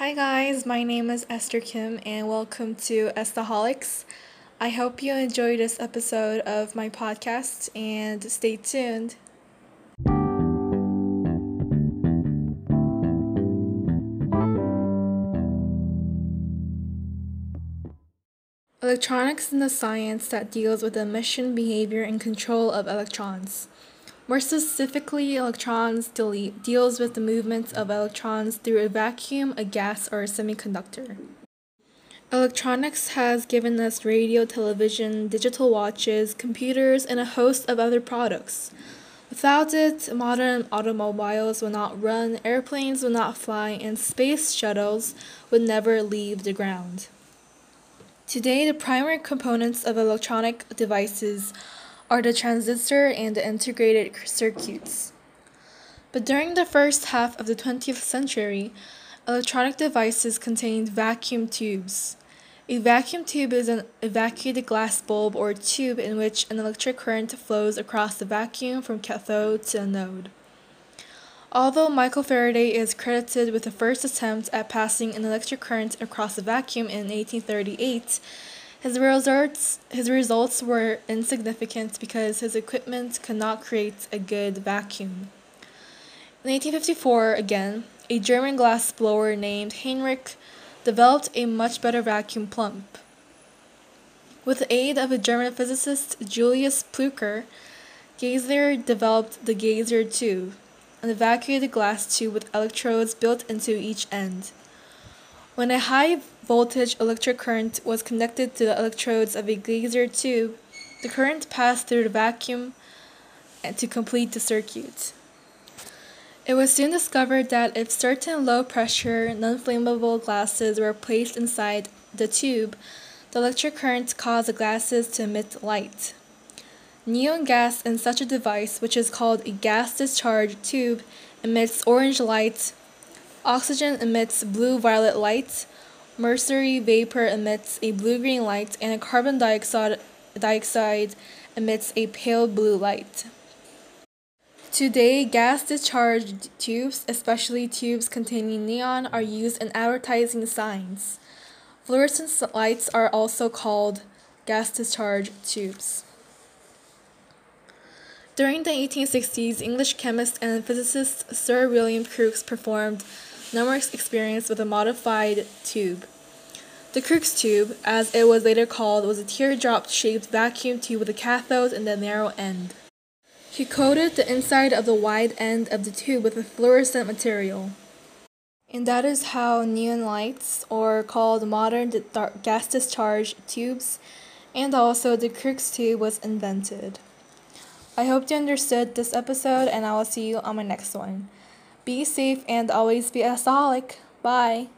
Hi guys, my name is Esther Kim and welcome to Estaholics. I hope you enjoy this episode of my podcast and stay tuned. Electronics is the science that deals with the emission, behavior, and control of electrons. More specifically, electrons de- deals with the movements of electrons through a vacuum, a gas, or a semiconductor. Electronics has given us radio, television, digital watches, computers, and a host of other products. Without it, modern automobiles would not run, airplanes would not fly, and space shuttles would never leave the ground. Today, the primary components of electronic devices are the transistor and the integrated circuits. But during the first half of the 20th century, electronic devices contained vacuum tubes. A vacuum tube is an evacuated glass bulb or tube in which an electric current flows across the vacuum from cathode to anode. Although Michael Faraday is credited with the first attempt at passing an electric current across a vacuum in 1838, his results, his results were insignificant because his equipment could not create a good vacuum. In 1854, again, a German glass blower named Heinrich developed a much better vacuum pump. With the aid of a German physicist, Julius Plücker, Geissler developed the Geissler tube an evacuated glass tube with electrodes built into each end. When a high voltage electric current was connected to the electrodes of a Geissler tube, the current passed through the vacuum to complete the circuit. It was soon discovered that if certain low pressure, non flammable glasses were placed inside the tube, the electric current caused the glasses to emit light. Neon gas in such a device, which is called a gas discharge tube, emits orange light, oxygen emits blue violet light, mercury vapor emits a blue green light, and carbon dioxide, dioxide emits a pale blue light. Today, gas discharge tubes, especially tubes containing neon, are used in advertising signs. Fluorescent lights are also called gas discharge tubes. During the 1860s, English chemist and physicist Sir William Crookes performed numerous experience with a modified tube. The Crookes tube, as it was later called, was a teardrop shaped vacuum tube with a cathode and a narrow end. He coated the inside of the wide end of the tube with a fluorescent material. And that is how neon lights, or called modern gas discharge tubes, and also the Crookes tube was invented. I hope you understood this episode, and I will see you on my next one. Be safe and always be a Bye.